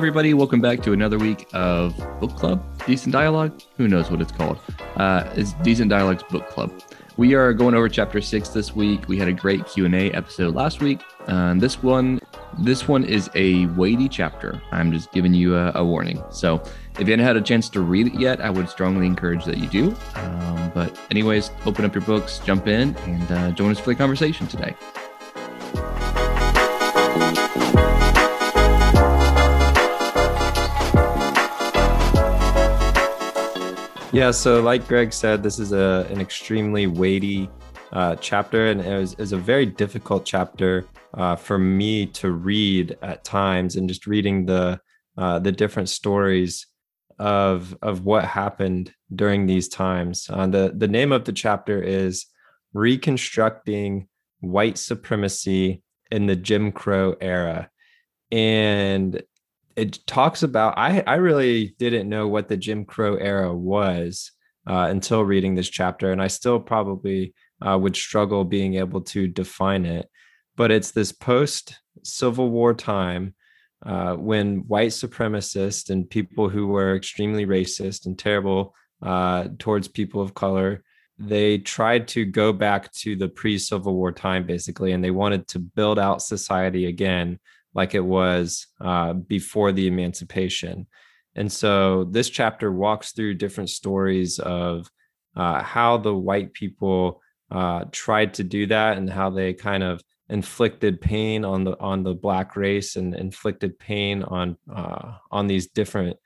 everybody, welcome back to another week of Book Club, Decent Dialogue. Who knows what it's called? Uh, it's Decent Dialogue's Book Club. We are going over chapter six this week. We had a great Q and A episode last week. Uh, this one, this one is a weighty chapter. I'm just giving you a, a, warning. So, if you haven't had a chance to read it yet, I would strongly encourage that you do. Um, but, anyways, open up your books, jump in, and uh, join us for the conversation today. Yeah, so like Greg said, this is a an extremely weighty uh, chapter, and it was, it was, a very difficult chapter uh, for me to read at times, and just reading the uh, the different stories of of what happened during these times. Uh, the the name of the chapter is reconstructing white supremacy in the Jim Crow era, and it talks about I I really didn't know what the Jim Crow era was uh, until reading this chapter, and I still probably uh, would struggle being able to define it. But it's this post Civil War time uh, when white supremacists and people who were extremely racist and terrible uh, towards people of color they tried to go back to the pre Civil War time, basically, and they wanted to build out society again like it was uh, before the emancipation. And so this chapter walks through different stories of uh, how the white people uh, tried to do that and how they kind of inflicted pain on the on the black race and inflicted pain on uh, on these different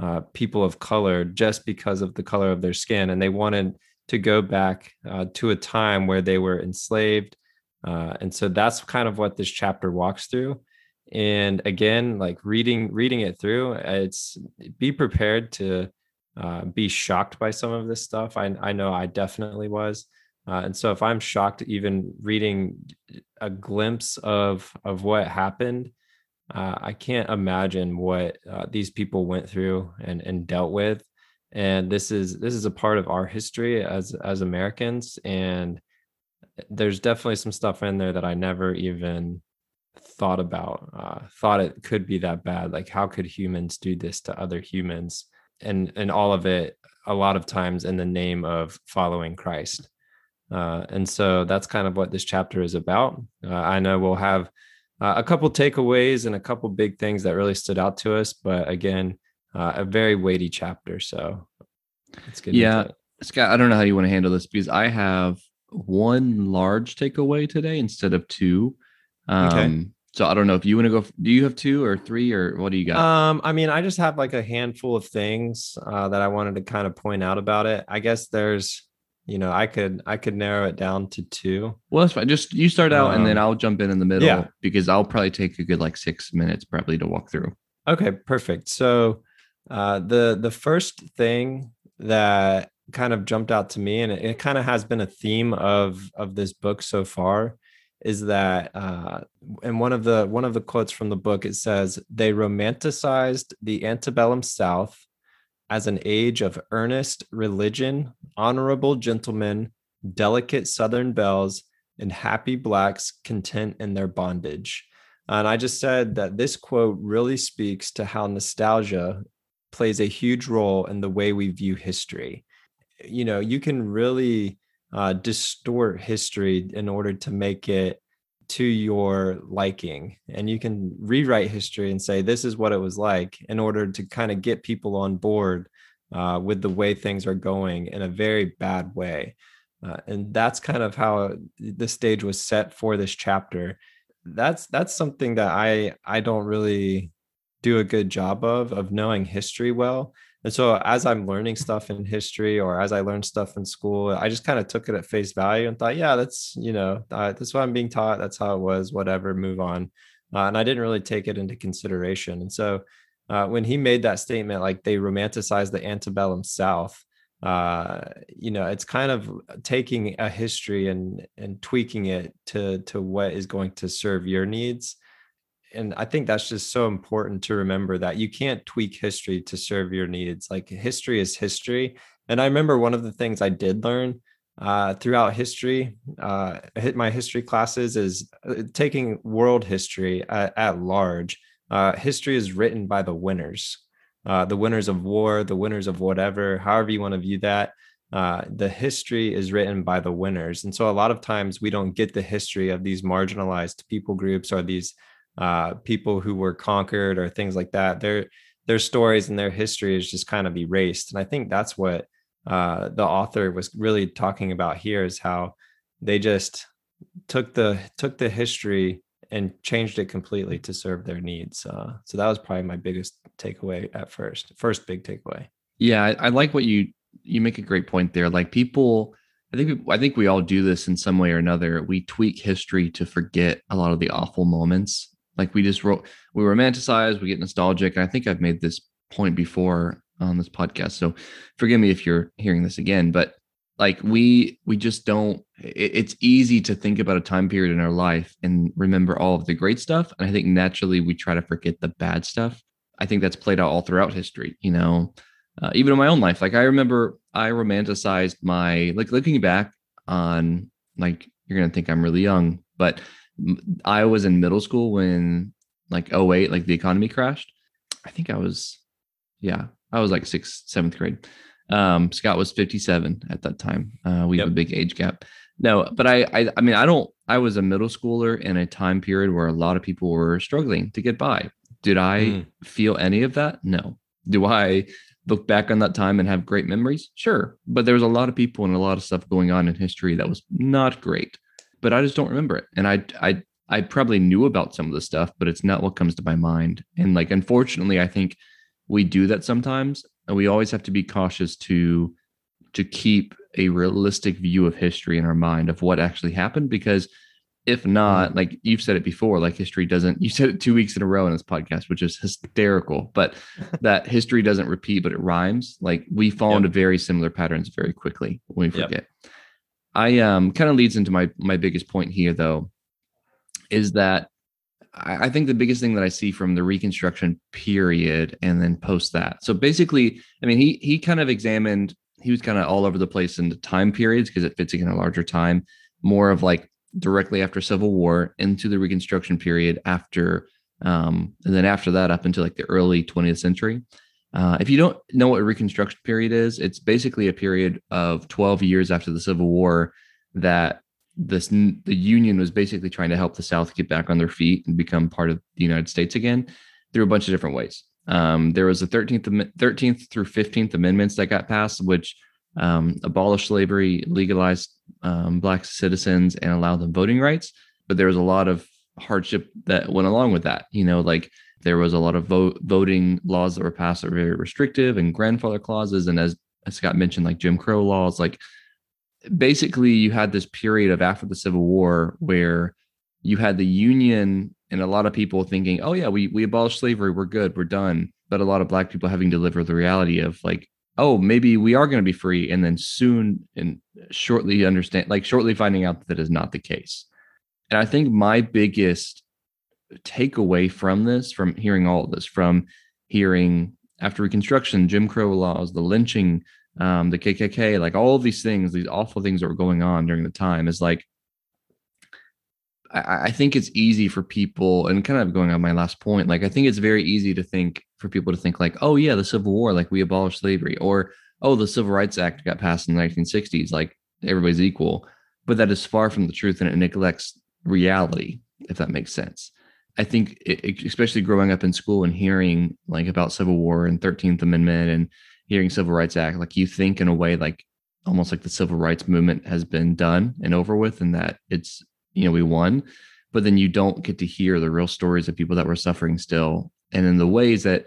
uh, people of color just because of the color of their skin and they wanted to go back uh, to a time where they were enslaved and so that's kind of what this chapter walks through and again like reading reading it through it's be prepared to uh, be shocked by some of this stuff. I, I know i definitely was. Uh, and so if i'm shocked even reading a glimpse of of what happened uh, i can't imagine what uh, these people went through and and dealt with. And this is this is a part of our history as as americans. And there's definitely some stuff in there that i never even thought about uh, thought it could be that bad like how could humans do this to other humans? And and all of it a lot of times in the name of following christ. Uh, and so that's kind of what this chapter is about. Uh, i know we'll have uh, a couple takeaways and a couple big things that really stood out to us but again uh, a very weighty chapter so it's good yeah scott i don't know how you want to handle this because i have one large takeaway today instead of two. Um, okay. So I don't know if you want to go. Do you have two or three or what do you got? Um, I mean, I just have like a handful of things uh, that I wanted to kind of point out about it. I guess there's, you know, I could I could narrow it down to two. Well, that's fine. Just you start out um, and then um, I'll jump in in the middle. Yeah. because I'll probably take a good like six minutes probably to walk through. Okay, perfect. So uh, the the first thing that kind of jumped out to me, and it, it kind of has been a theme of of this book so far, is that uh, and one of the one of the quotes from the book it says they romanticized the antebellum South as an age of earnest religion, honorable gentlemen, delicate Southern belles, and happy blacks content in their bondage. And I just said that this quote really speaks to how nostalgia plays a huge role in the way we view history. You know, you can really uh, distort history in order to make it to your liking and you can rewrite history and say this is what it was like in order to kind of get people on board uh, with the way things are going in a very bad way. Uh, and that's kind of how the stage was set for this chapter. That's that's something that i i don't really do a good job of of knowing history well and so as I'm learning stuff in history or as I learned stuff in school, I just kind of took it at face value and thought, yeah, that's, you know, uh, that's what I'm being taught. That's how it was, whatever, move on. Uh, and I didn't really take it into consideration. And so uh, when he made that statement, like they romanticize the antebellum South, uh, you know, it's kind of taking a history and and tweaking it to to what is going to serve your needs and I think that's just so important to remember that you can't tweak history to serve your needs. Like history is history. And I remember one of the things I did learn uh, throughout history, uh, hit my history classes is uh, taking world history at, at large. uh, history is written by the winners, uh, the winners of war, the winners of whatever, however you want to view that. Uh, the history is written by the winners. And so a lot of times we don't get the history of these marginalized people groups or these uh, people who were conquered or things like that. Their their stories and their history is just kind of erased. And I think that's what uh, the author was really talking about here is how they just took the took the history and changed it completely to serve their needs. Uh, so that was probably my biggest takeaway at first. First big takeaway. Yeah, I, I like what you you make a great point there. Like people, I think I think we all do this in some way or another. We tweak history to forget a lot of the awful moments. Like we just wrote, we romanticize, we get nostalgic. And I think I've made this point before on this podcast. So forgive me if you're hearing this again, but like we we just don't it, it's easy to think about a time period in our life and remember all of the great stuff and i think naturally we try to forget the bad stuff i think that's played out all throughout history you know uh, even in my own life. Like I remember I romanticized my like looking back on like you're gonna think I'm really young, but I was in middle school when like 08, like the economy crashed. I think I was, yeah, I was like sixth, seventh grade. Um, Scott was 57 at that time. Uh, we yep. have a big age gap. No, but I, I, I mean, I don't. I was a middle schooler in a time period where a lot of people were struggling to get by. Did I mm. feel any of that? No. Do I look back on that time and have great memories? Sure. But there was a lot of people and a lot of stuff going on in history that was not great. But I just don't remember it. And I I I probably knew about some of the stuff, but it's not what comes to my mind. And like unfortunately, I think we do that sometimes. And we always have to be cautious to to keep a realistic view of history in our mind of what actually happened because if not, mm-hmm. like you've said it before, like history doesn't, you said it two weeks in a row in this podcast, which is hysterical, but that history doesn't repeat, but it rhymes. Like we fall yep. into very similar patterns very quickly when we forget. Yep. I um kind of leads into my my biggest point here though, is that I, I think the biggest thing that I see from the reconstruction period and then post that. So basically, I mean, he he kind of examined, he was kind of all over the place in the time periods because it fits in a larger time, more of like directly after Civil War into the Reconstruction period after, um, and then after that up into like the early 20th century. Uh, if you don't know what Reconstruction period is, it's basically a period of 12 years after the Civil War that this the Union was basically trying to help the South get back on their feet and become part of the United States again through a bunch of different ways. Um, there was the 13th 13th through 15th amendments that got passed, which um, abolished slavery, legalized um, black citizens, and allowed them voting rights. But there was a lot of hardship that went along with that. You know, like there was a lot of vote, voting laws that were passed that were very restrictive and grandfather clauses, and as, as Scott mentioned, like Jim Crow laws. Like basically, you had this period of after the Civil War where you had the Union and a lot of people thinking, "Oh yeah, we we abolished slavery, we're good, we're done." But a lot of black people having to live with the reality of like, oh, maybe we are going to be free, and then soon and shortly understand, like shortly finding out that, that is not the case. And I think my biggest takeaway from this, from hearing all of this, from hearing after Reconstruction, Jim Crow laws, the lynching, um, the KKK, like all of these things, these awful things that were going on during the time, is like I, I think it's easy for people, and kind of going on my last point, like I think it's very easy to think for people to think like, oh yeah, the Civil War, like we abolished slavery, or oh, the Civil Rights Act got passed in the 1960s, like everybody's equal. But that is far from the truth, and it neglects reality, if that makes sense. I think, it, especially growing up in school and hearing like about Civil War and 13th Amendment and hearing Civil Rights Act, like you think in a way like almost like the civil rights movement has been done and over with, and that it's you know we won but then you don't get to hear the real stories of people that were suffering still. And in the ways that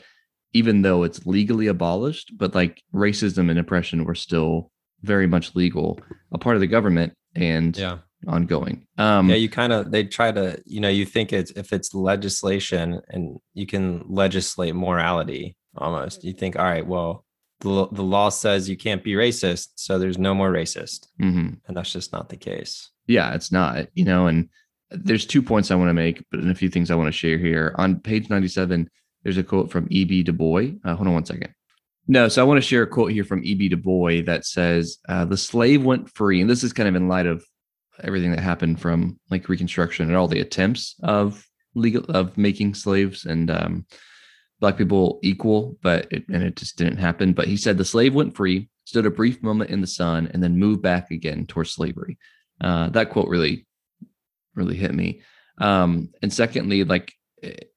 even though it's legally abolished but like racism and oppression were still very much legal a part of the government and yeah ongoing um yeah you kind of they try to you know you think it's if it's legislation and you can legislate morality almost you think all right well the, the law says you can't be racist so there's no more racist mm-hmm. and that's just not the case yeah, it's not, you know, and there's two points I want to make, but and a few things I want to share here. On page 97, there's a quote from E.B. Du Bois. Uh, hold on one second. No, so I want to share a quote here from E.B. Du Bois that says, uh, The slave went free. And this is kind of in light of everything that happened from like Reconstruction and all the attempts of legal of making slaves and um, black people equal, but it, and it just didn't happen. But he said the slave went free, stood a brief moment in the sun, and then moved back again towards slavery. Uh, that quote really, really hit me. Um, and secondly, like it,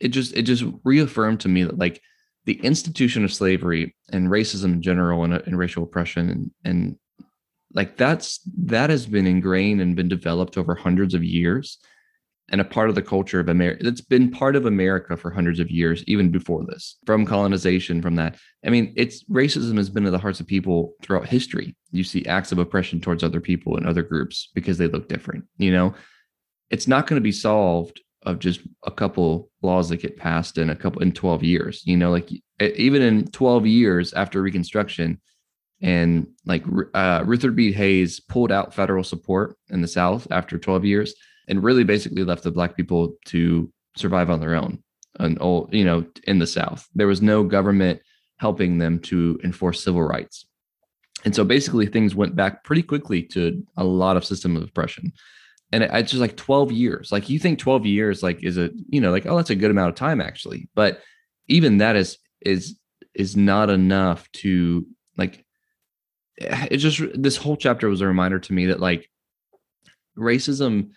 it just it just reaffirmed to me that like the institution of slavery and racism in general and, and racial oppression and, and like that's that has been ingrained and been developed over hundreds of years and a part of the culture of America. It's been part of America for hundreds of years, even before this, from colonization, from that. I mean, it's racism has been in the hearts of people throughout history. You see acts of oppression towards other people and other groups because they look different. You know, it's not going to be solved of just a couple laws that get passed in a couple in 12 years. You know, like even in 12 years after Reconstruction, and like uh, Rutherford B. Hayes pulled out federal support in the South after 12 years and really basically left the black people to survive on their own and all you know in the south. There was no government helping them to enforce civil rights. And so basically things went back pretty quickly to a lot of system of oppression. And it's just like 12 years. Like you think 12 years like is a you know like oh that's a good amount of time actually. But even that is is is not enough to like it just this whole chapter was a reminder to me that like racism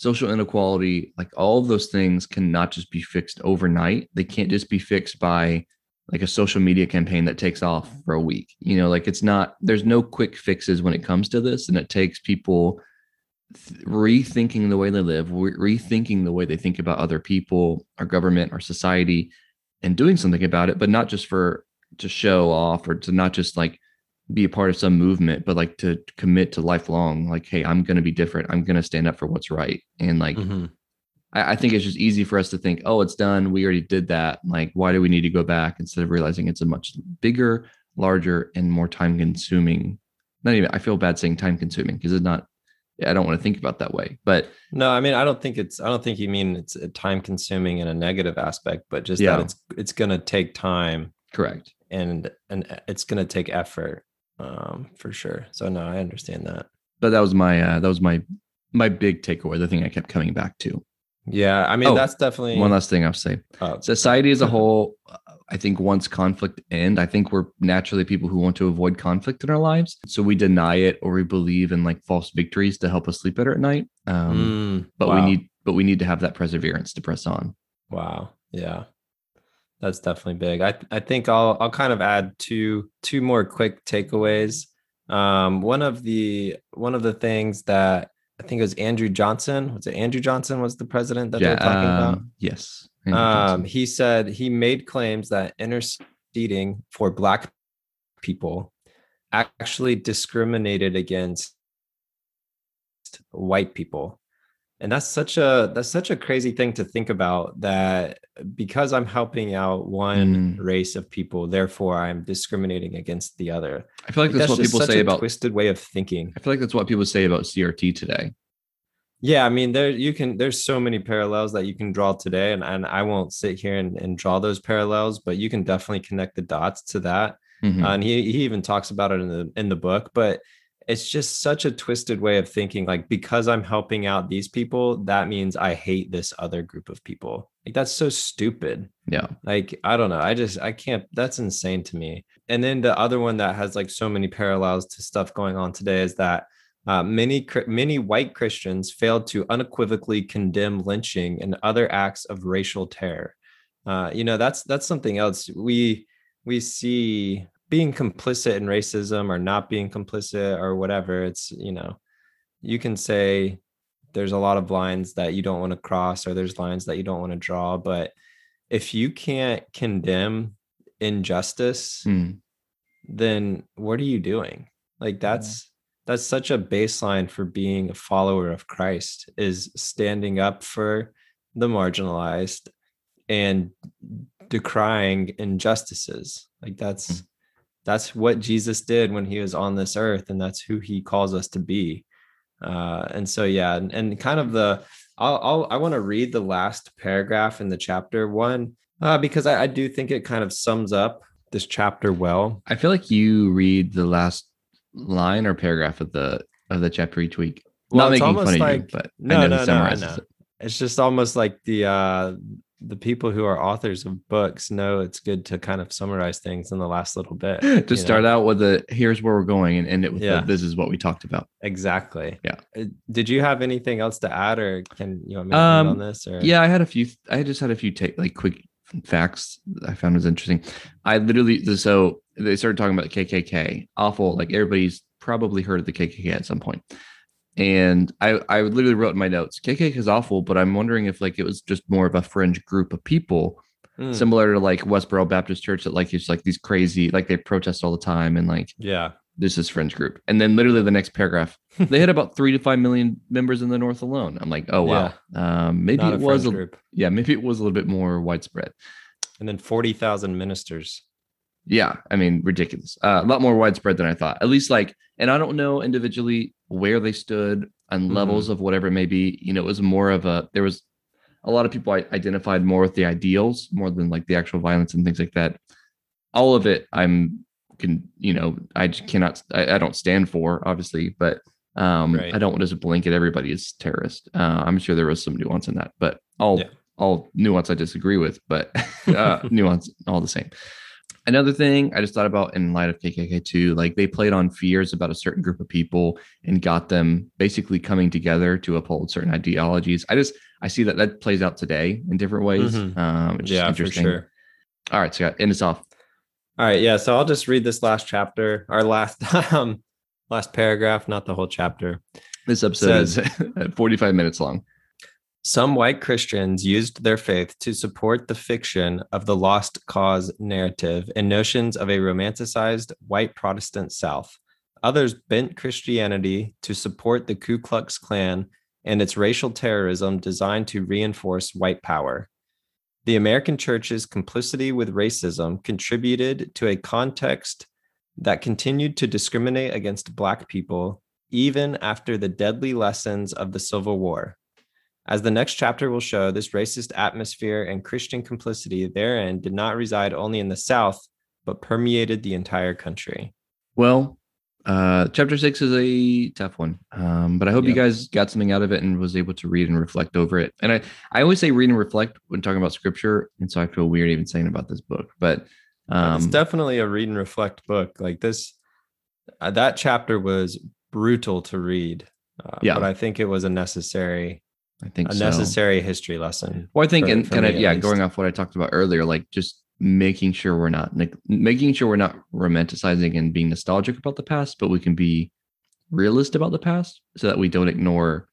social inequality, like all of those things cannot just be fixed overnight. They can't just be fixed by like a social media campaign that takes off for a week. You know, like it's not, there's no quick fixes when it comes to this. And it takes people th- rethinking the way they live, re- rethinking the way they think about other people, our government, our society, and doing something about it, but not just for to show off or to not just like be a part of some movement, but like to commit to lifelong, like, hey, I'm going to be different. I'm going to stand up for what's right. And like, mm-hmm. I, I, think it's just easy for us to think, oh, it's done. We already did that. Like, why do we need to go back instead of realizing it's a much bigger, larger, and more time consuming? Not even, I feel bad saying time consuming because it's not, I don't want to think about that way. But no, I mean, I don't think it's, I don't think you mean it's time consuming in a negative aspect, but just yeah. that it's, it's going to take time. Correct. And, and it's going to take effort um, for sure. So no, I understand that. But that was my uh, that was my my big takeaway. The thing I kept coming back to. Yeah, I mean oh, that's definitely one last thing I'll say. Oh. Society as a whole, I think once conflict end, I think we're naturally people who want to avoid conflict in our lives. So we deny it or we believe in like false victories to help us sleep better at night. Um, mm, but wow. we need but we need to have that perseverance to press on. Wow. Yeah. That's definitely big. I I think I'll I'll kind of add two two more quick takeaways. Um, one of the one of the things that I think it was Andrew Johnson. Was it Andrew Johnson was the president that yeah, they're talking um, about? Yes. Um, he said he made claims that interceding for black people actually discriminated against white people and that's such a that's such a crazy thing to think about that because i'm helping out one mm. race of people therefore i'm discriminating against the other i feel like, that's, that's, what people say about twisted way of thinking i feel like that's what people say about crt today yeah i mean there you can there's so many parallels that you can draw today and, and i won't sit here and, and draw those parallels but you can definitely connect the dots to that mm-hmm. uh, and he, he even talks about it in the in the book but it's just such a twisted way of thinking like because i'm helping out these people that means i hate this other group of people. Like that's so stupid. Yeah. Like i don't know i just i can't that's insane to me. And then the other one that has like so many parallels to stuff going on today is that uh, many many white Christians failed to unequivocally condemn lynching and other acts of racial terror. Uh, you know that's that's something else. We we see being complicit in racism or not being complicit or whatever it's you know you can say there's a lot of lines that you don't want to cross or there's lines that you don't want to draw but if you can't condemn injustice mm. then what are you doing like that's yeah. that's such a baseline for being a follower of Christ is standing up for the marginalized and decrying injustices like that's mm that's what Jesus did when he was on this earth, and that's who he calls us to be. Uh, and so, yeah, and, and kind of the, I'll, I'll i want to read the last paragraph in the chapter one uh, because I, I do think it kind of sums up this chapter well. I feel like you read the last line or paragraph of the of the chapter each week. Well, Not making fun of like, you, but no, no, no, I know. it's just almost like the uh the people who are authors of books know it's good to kind of summarize things in the last little bit. to start out with the here's where we're going and end it with Yeah. the, this is what we talked about. Exactly. Yeah. Uh, Did you have anything else to add, or can you want me to Um, on this? Or Yeah, I had a few. I just had a few take like quick facts I found was interesting. I literally so they started talking about the KKK. Awful. Like everybody's probably heard of the KKK at some point. And I I literally wrote in my notes, KKK is awful, but I'm wondering if like it was just more of a fringe group of people, Mm, similar to like Westboro Baptist Church, that like it's like these crazy, like they protest all the time, and like yeah. this is fringe group. And then literally the next paragraph, they had about three to five million members in the North alone. I'm like, oh wow, um, maybe Not it was a, group. yeah, maybe it was a little bit more widespread. And then forty thousand ministers. Yeah, I mean, ridiculous. Uh, a lot more widespread than I thought. At least like, and I don't know individually where they stood on Mhm. levels of whatever it may be. You know, it was more of a there was a lot of people I identified more with the ideals more than like the actual violence and things like that. All of it, I'm can you know, I just cannot. I, I don't stand for obviously, but um, Right. I don't want to just blanket everybody as terrorist. Uh, I'm sure there was some nuance in that, but all Yeah. all nuance I disagree with, but uh, nuance all the same. Another thing I just thought about in light of KKK too, like they played on fears about a certain group of people and got them basically coming together to uphold certain ideologies. I just I see that that plays out today in different ways. Mhm. Um, it's just Yeah, for interesting. sure. All right, Scott, end us off. All right, yeah. So I'll just read this last chapter, our last um last paragraph, not the whole chapter. This episode is 45 minutes long. Some white Christians used their faith to support the fiction of the lost cause narrative and notions of a romanticized white Protestant South. Others bent Christianity to support the Ku Klux Klan and its racial terrorism designed to reinforce white power. The American church's complicity with racism contributed to a context that continued to discriminate against Black people even after the deadly lessons of the Civil War. As the next chapter will show, this racist atmosphere and Christian complicity therein did not reside only in the South, but permeated the entire country. Well, uh, chapter six is a tough one, um, but I hope you guys got something out of it and was able to read and reflect over it. And I, I always say read and reflect when talking about scripture, and so I feel weird even saying about this book. But um, it's definitely a read and reflect book. Like this, uh, that chapter was brutal to read. Uh, Yeah. but I think it was a necessary, I think a so. necessary history lesson. Well, I think, for- and for kind of yeah, least. going off what I talked about earlier, like just making sure we're not making sure we're not romanticizing and being nostalgic about the past, but we can be realist about the past, so that we don't ignore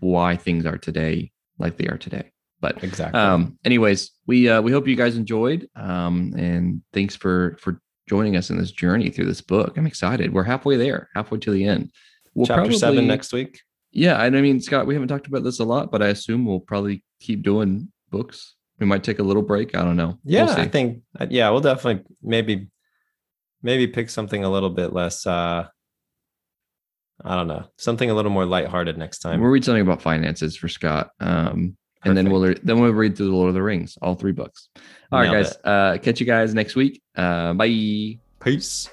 why things are today like they are today. But Exactly. um, anyways, we uh, we hope you guys enjoyed, um, and thanks for for joining us in this journey through this book. I'm excited. We're halfway there, halfway to the end. We'll chapter seven next week. Yeah, and I mean, Scott, we haven't talked about this a lot, but I assume we'll probably keep doing books. We might take a little break. I don't know. Yeah, We'll I think uh, yeah, we'll definitely maybe maybe pick something a little bit less uh I don't know, something a little more lighthearted next time. we'll read something about finances for Scott, um, and then we'll then we'll read through the Lord of the Rings, all three books. All right, Nailed guys. Uh, catch you guys next week. Uh, bye. Peace.